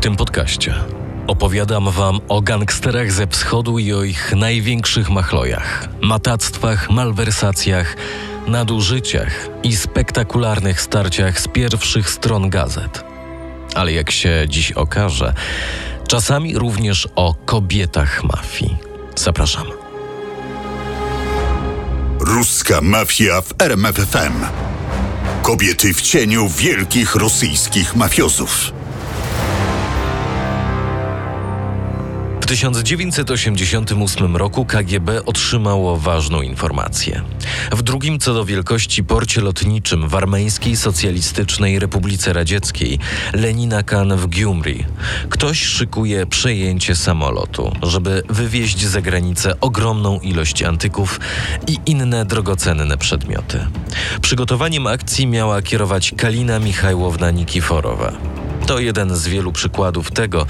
W tym podcaście opowiadam wam o gangsterach ze wschodu i o ich największych machlojach, matactwach, malwersacjach, nadużyciach i spektakularnych starciach z pierwszych stron gazet. Ale jak się dziś okaże, czasami również o kobietach mafii. Zapraszam. Ruska mafia w RMFFM. Kobiety w cieniu wielkich rosyjskich mafiozów. 1988 roku KGB otrzymało ważną informację. W drugim co do wielkości porcie lotniczym w Armeńskiej Socjalistycznej Republice Radzieckiej Lenina Kan w Gyumri ktoś szykuje przejęcie samolotu, żeby wywieźć za granicę ogromną ilość antyków i inne drogocenne przedmioty. Przygotowaniem akcji miała kierować Kalina Michajłowna Nikiforowa. To jeden z wielu przykładów tego,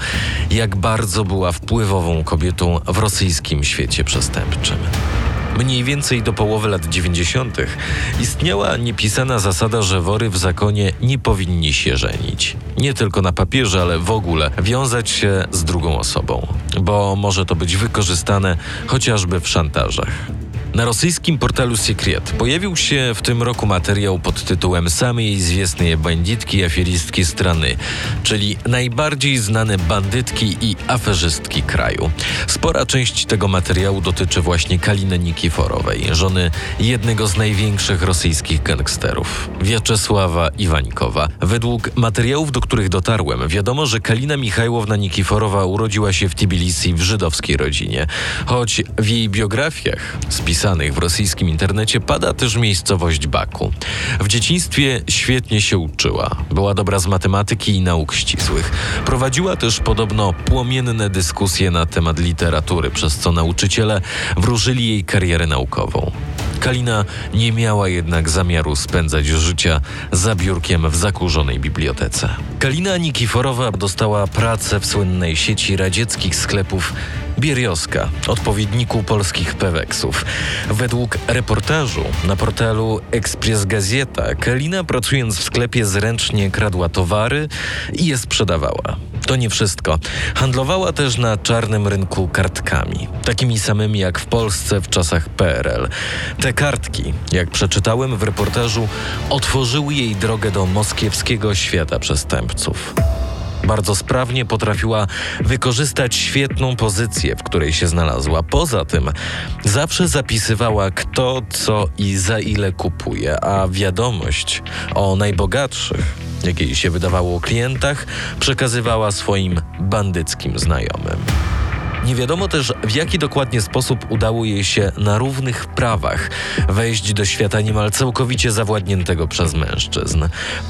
jak bardzo była wpływową kobietą w rosyjskim świecie przestępczym. Mniej więcej do połowy lat 90. istniała niepisana zasada, że wory w zakonie nie powinni się żenić. Nie tylko na papierze, ale w ogóle wiązać się z drugą osobą, bo może to być wykorzystane chociażby w szantażach. Na rosyjskim portalu Secret pojawił się w tym roku materiał pod tytułem Same jej zwiesne banditki i afieristki strany, czyli najbardziej znane bandytki i aferzystki kraju. Spora część tego materiału dotyczy właśnie Kaliny Nikiforowej, żony jednego z największych rosyjskich gangsterów, Wiaczesława Iwanikowa. Według materiałów, do których dotarłem, wiadomo, że Kalina Michajłowna Nikiforowa urodziła się w Tbilisi w żydowskiej rodzinie, choć w jej biografiach spisano w rosyjskim internecie pada też miejscowość Baku. W dzieciństwie świetnie się uczyła. Była dobra z matematyki i nauk ścisłych. Prowadziła też podobno płomienne dyskusje na temat literatury, przez co nauczyciele wróżyli jej karierę naukową. Kalina nie miała jednak zamiaru spędzać życia za biurkiem w zakurzonej bibliotece. Kalina Nikiforowa dostała pracę w słynnej sieci radzieckich sklepów Bierioska, odpowiedniku polskich Peweksów. Według reportażu na portalu Express Gazeta, Kalina pracując w sklepie zręcznie kradła towary i je sprzedawała. To nie wszystko. Handlowała też na czarnym rynku kartkami, takimi samymi jak w Polsce w czasach PRL. Te kartki, jak przeczytałem w reportażu, otworzyły jej drogę do moskiewskiego świata przestępców. Bardzo sprawnie potrafiła wykorzystać świetną pozycję, w której się znalazła. Poza tym zawsze zapisywała kto, co i za ile kupuje, a wiadomość o najbogatszych, jak jej się wydawało o klientach, przekazywała swoim bandyckim znajomym. Nie wiadomo też, w jaki dokładnie sposób udało jej się na równych prawach wejść do świata niemal całkowicie zawładniętego przez mężczyzn.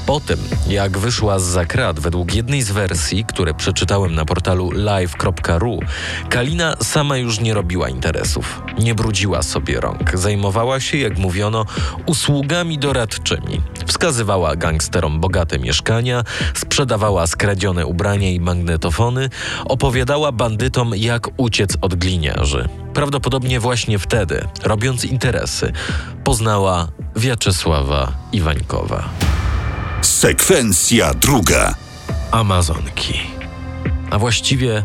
Potem, jak wyszła z zakrat, według jednej z wersji, które przeczytałem na portalu live.ru, Kalina sama już nie robiła interesów. Nie brudziła sobie rąk. Zajmowała się, jak mówiono, usługami doradczymi. Wskazywała gangsterom bogate mieszkania, sprzedawała skradzione ubrania i magnetofony, opowiadała bandytom, jak uciec od gliniarzy. Prawdopodobnie właśnie wtedy, robiąc interesy, poznała Wiaczesława Iwańkowa. Sekwencja druga. Amazonki. A właściwie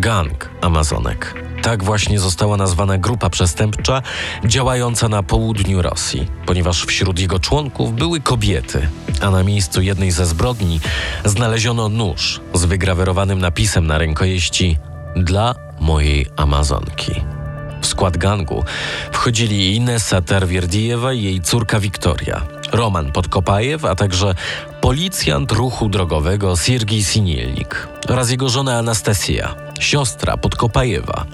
gang Amazonek. Tak właśnie została nazwana grupa przestępcza działająca na południu Rosji, ponieważ wśród jego członków były kobiety, a na miejscu jednej ze zbrodni znaleziono nóż z wygrawerowanym napisem na rękojeści dla mojej Amazonki. W skład gangu wchodzili Inesa Terwierdijewa i jej córka Wiktoria, Roman Podkopajew, a także policjant ruchu drogowego Siergiej Sinielnik oraz jego żona Anastasia, siostra Podkopajewa.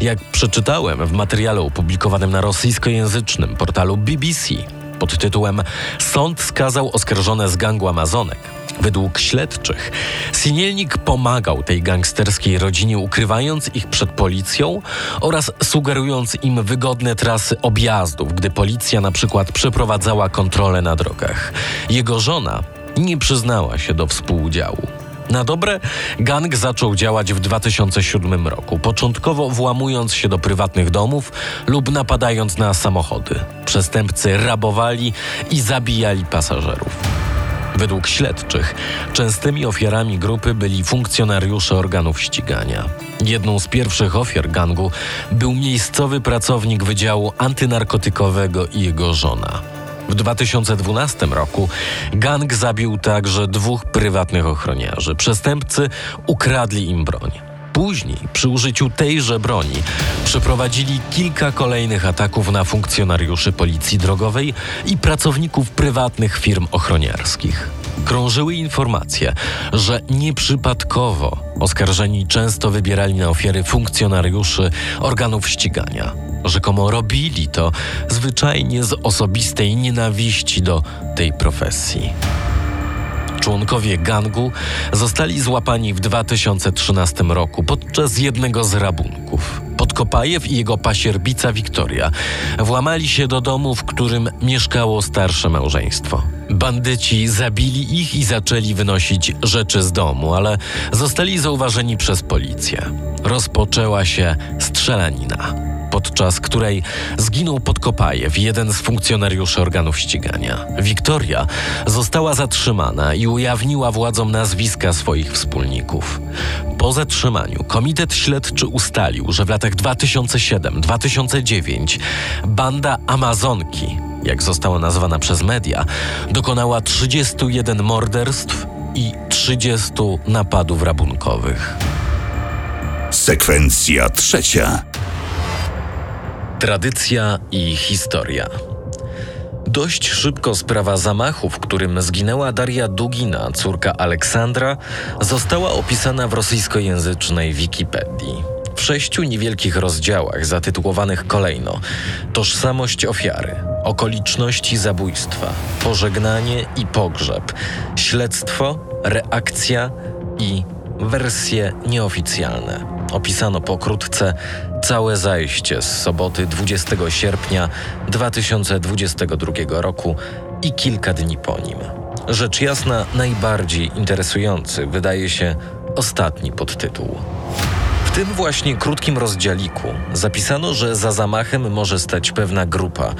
Jak przeczytałem w materiale opublikowanym na rosyjskojęzycznym portalu BBC pod tytułem Sąd skazał oskarżone z gangu Amazonek Według śledczych, Sinielnik pomagał tej gangsterskiej rodzinie, ukrywając ich przed policją oraz sugerując im wygodne trasy objazdów, gdy policja na przykład przeprowadzała kontrolę na drogach. Jego żona nie przyznała się do współudziału. Na dobre, gang zaczął działać w 2007 roku, początkowo włamując się do prywatnych domów lub napadając na samochody. Przestępcy rabowali i zabijali pasażerów. Według śledczych częstymi ofiarami grupy byli funkcjonariusze organów ścigania. Jedną z pierwszych ofiar gangu był miejscowy pracownik Wydziału Antynarkotykowego i jego żona. W 2012 roku gang zabił także dwóch prywatnych ochroniarzy. Przestępcy ukradli im broń. Później, przy użyciu tejże broni, przeprowadzili kilka kolejnych ataków na funkcjonariuszy policji drogowej i pracowników prywatnych firm ochroniarskich. Krążyły informacje, że nieprzypadkowo oskarżeni często wybierali na ofiary funkcjonariuszy organów ścigania. Rzekomo robili to zwyczajnie z osobistej nienawiści do tej profesji. Członkowie gangu zostali złapani w 2013 roku podczas jednego z rabunków. Podkopajew i jego pasierbica Wiktoria włamali się do domu, w którym mieszkało starsze małżeństwo. Bandyci zabili ich i zaczęli wynosić rzeczy z domu, ale zostali zauważeni przez policję. Rozpoczęła się strzelanina podczas której zginął Podkopajew, jeden z funkcjonariuszy organów ścigania. Wiktoria została zatrzymana i ujawniła władzom nazwiska swoich wspólników. Po zatrzymaniu Komitet Śledczy ustalił, że w latach 2007-2009 banda Amazonki, jak została nazwana przez media, dokonała 31 morderstw i 30 napadów rabunkowych. Sekwencja trzecia. Tradycja i historia. Dość szybko sprawa zamachu, w którym zginęła Daria Dugina, córka Aleksandra, została opisana w rosyjskojęzycznej Wikipedii. W sześciu niewielkich rozdziałach zatytułowanych kolejno Tożsamość ofiary, okoliczności zabójstwa, pożegnanie i pogrzeb, śledztwo, reakcja i wersje nieoficjalne. Opisano pokrótce całe zajście z soboty 20 sierpnia 2022 roku i kilka dni po nim. Rzecz jasna, najbardziej interesujący wydaje się ostatni podtytuł. W tym właśnie krótkim rozdziałiku zapisano, że za zamachem może stać pewna grupa,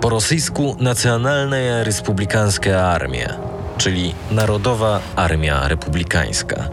po rosyjsku Nacjonalna Republikanska Armia, czyli Narodowa Armia Republikańska.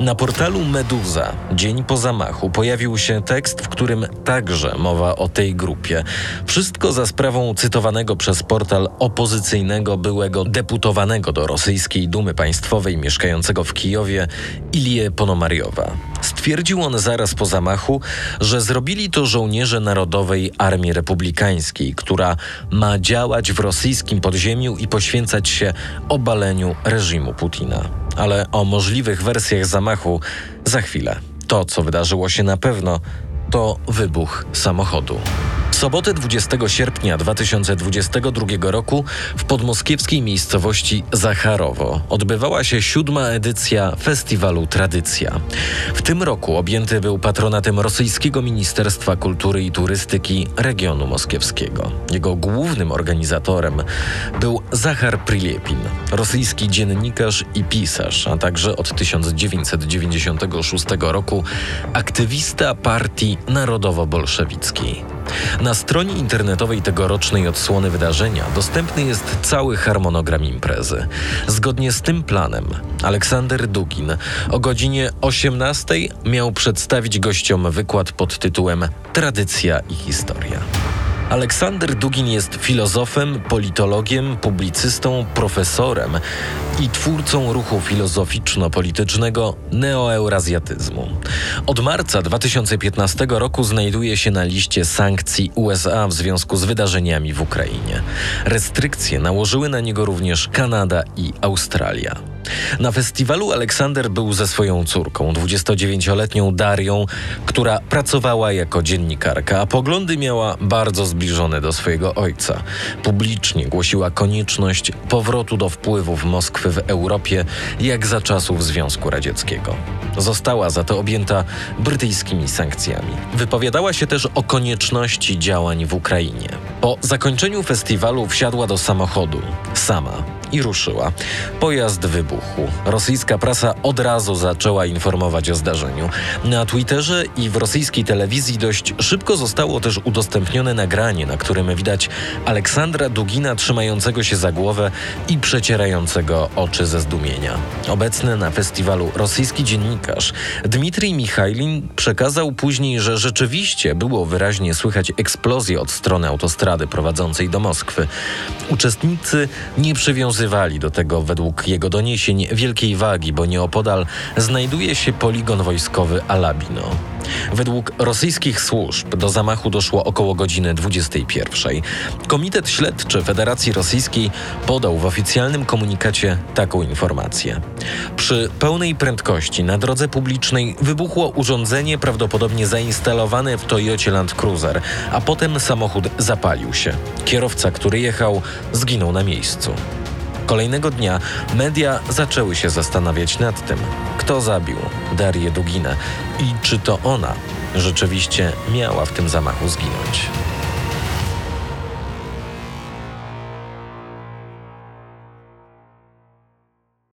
Na portalu Meduza dzień po zamachu pojawił się tekst, w którym także mowa o tej grupie. Wszystko za sprawą cytowanego przez portal opozycyjnego byłego deputowanego do rosyjskiej Dumy Państwowej mieszkającego w Kijowie Ilie Ponomariowa. Stwierdził on zaraz po zamachu, że zrobili to żołnierze Narodowej Armii Republikańskiej, która ma działać w rosyjskim podziemiu i poświęcać się obaleniu reżimu Putina. Ale o możliwych wersjach zamachu za chwilę. To, co wydarzyło się na pewno, to wybuch samochodu sobotę 20 sierpnia 2022 roku w podmoskiewskiej miejscowości Zacharowo odbywała się siódma edycja festiwalu Tradycja. W tym roku objęty był patronatem rosyjskiego Ministerstwa Kultury i Turystyki regionu moskiewskiego. Jego głównym organizatorem był Zachar Prilepin, rosyjski dziennikarz i pisarz, a także od 1996 roku aktywista partii narodowo-bolszewickiej. Na stronie internetowej tegorocznej odsłony wydarzenia dostępny jest cały harmonogram imprezy. Zgodnie z tym planem Aleksander Dugin o godzinie 18 miał przedstawić gościom wykład pod tytułem Tradycja i historia. Aleksander Dugin jest filozofem, politologiem, publicystą, profesorem i twórcą ruchu filozoficzno-politycznego neoeurazjatyzmu. Od marca 2015 roku znajduje się na liście sankcji USA w związku z wydarzeniami w Ukrainie. Restrykcje nałożyły na niego również Kanada i Australia. Na festiwalu Aleksander był ze swoją córką, 29-letnią Darią, która pracowała jako dziennikarka, a poglądy miała bardzo zbliżone do swojego ojca. Publicznie głosiła konieczność powrotu do wpływów Moskwy w Europie, jak za czasów Związku Radzieckiego. Została za to objęta brytyjskimi sankcjami. Wypowiadała się też o konieczności działań w Ukrainie. Po zakończeniu festiwalu wsiadła do samochodu, sama i ruszyła. Pojazd wybuchł. Rosyjska prasa od razu zaczęła informować o zdarzeniu. Na Twitterze i w rosyjskiej telewizji dość szybko zostało też udostępnione nagranie, na którym widać Aleksandra Dugina trzymającego się za głowę i przecierającego oczy ze zdumienia. Obecny na festiwalu rosyjski dziennikarz Dmitrij Michajlin przekazał później, że rzeczywiście było wyraźnie słychać eksplozję od strony autostrady prowadzącej do Moskwy. Uczestnicy nie przywiązywali do tego według jego doniesień wielkiej wagi, bo nieopodal znajduje się poligon wojskowy Alabino. Według rosyjskich służb do zamachu doszło około godziny 21. Komitet Śledczy Federacji Rosyjskiej podał w oficjalnym komunikacie taką informację. Przy pełnej prędkości na drodze publicznej wybuchło urządzenie prawdopodobnie zainstalowane w Toyocie Land Cruiser, a potem samochód zapalił się. Kierowca, który jechał, zginął na miejscu. Kolejnego dnia media zaczęły się zastanawiać nad tym, kto zabił Darię Duginę i czy to ona rzeczywiście miała w tym zamachu zginąć.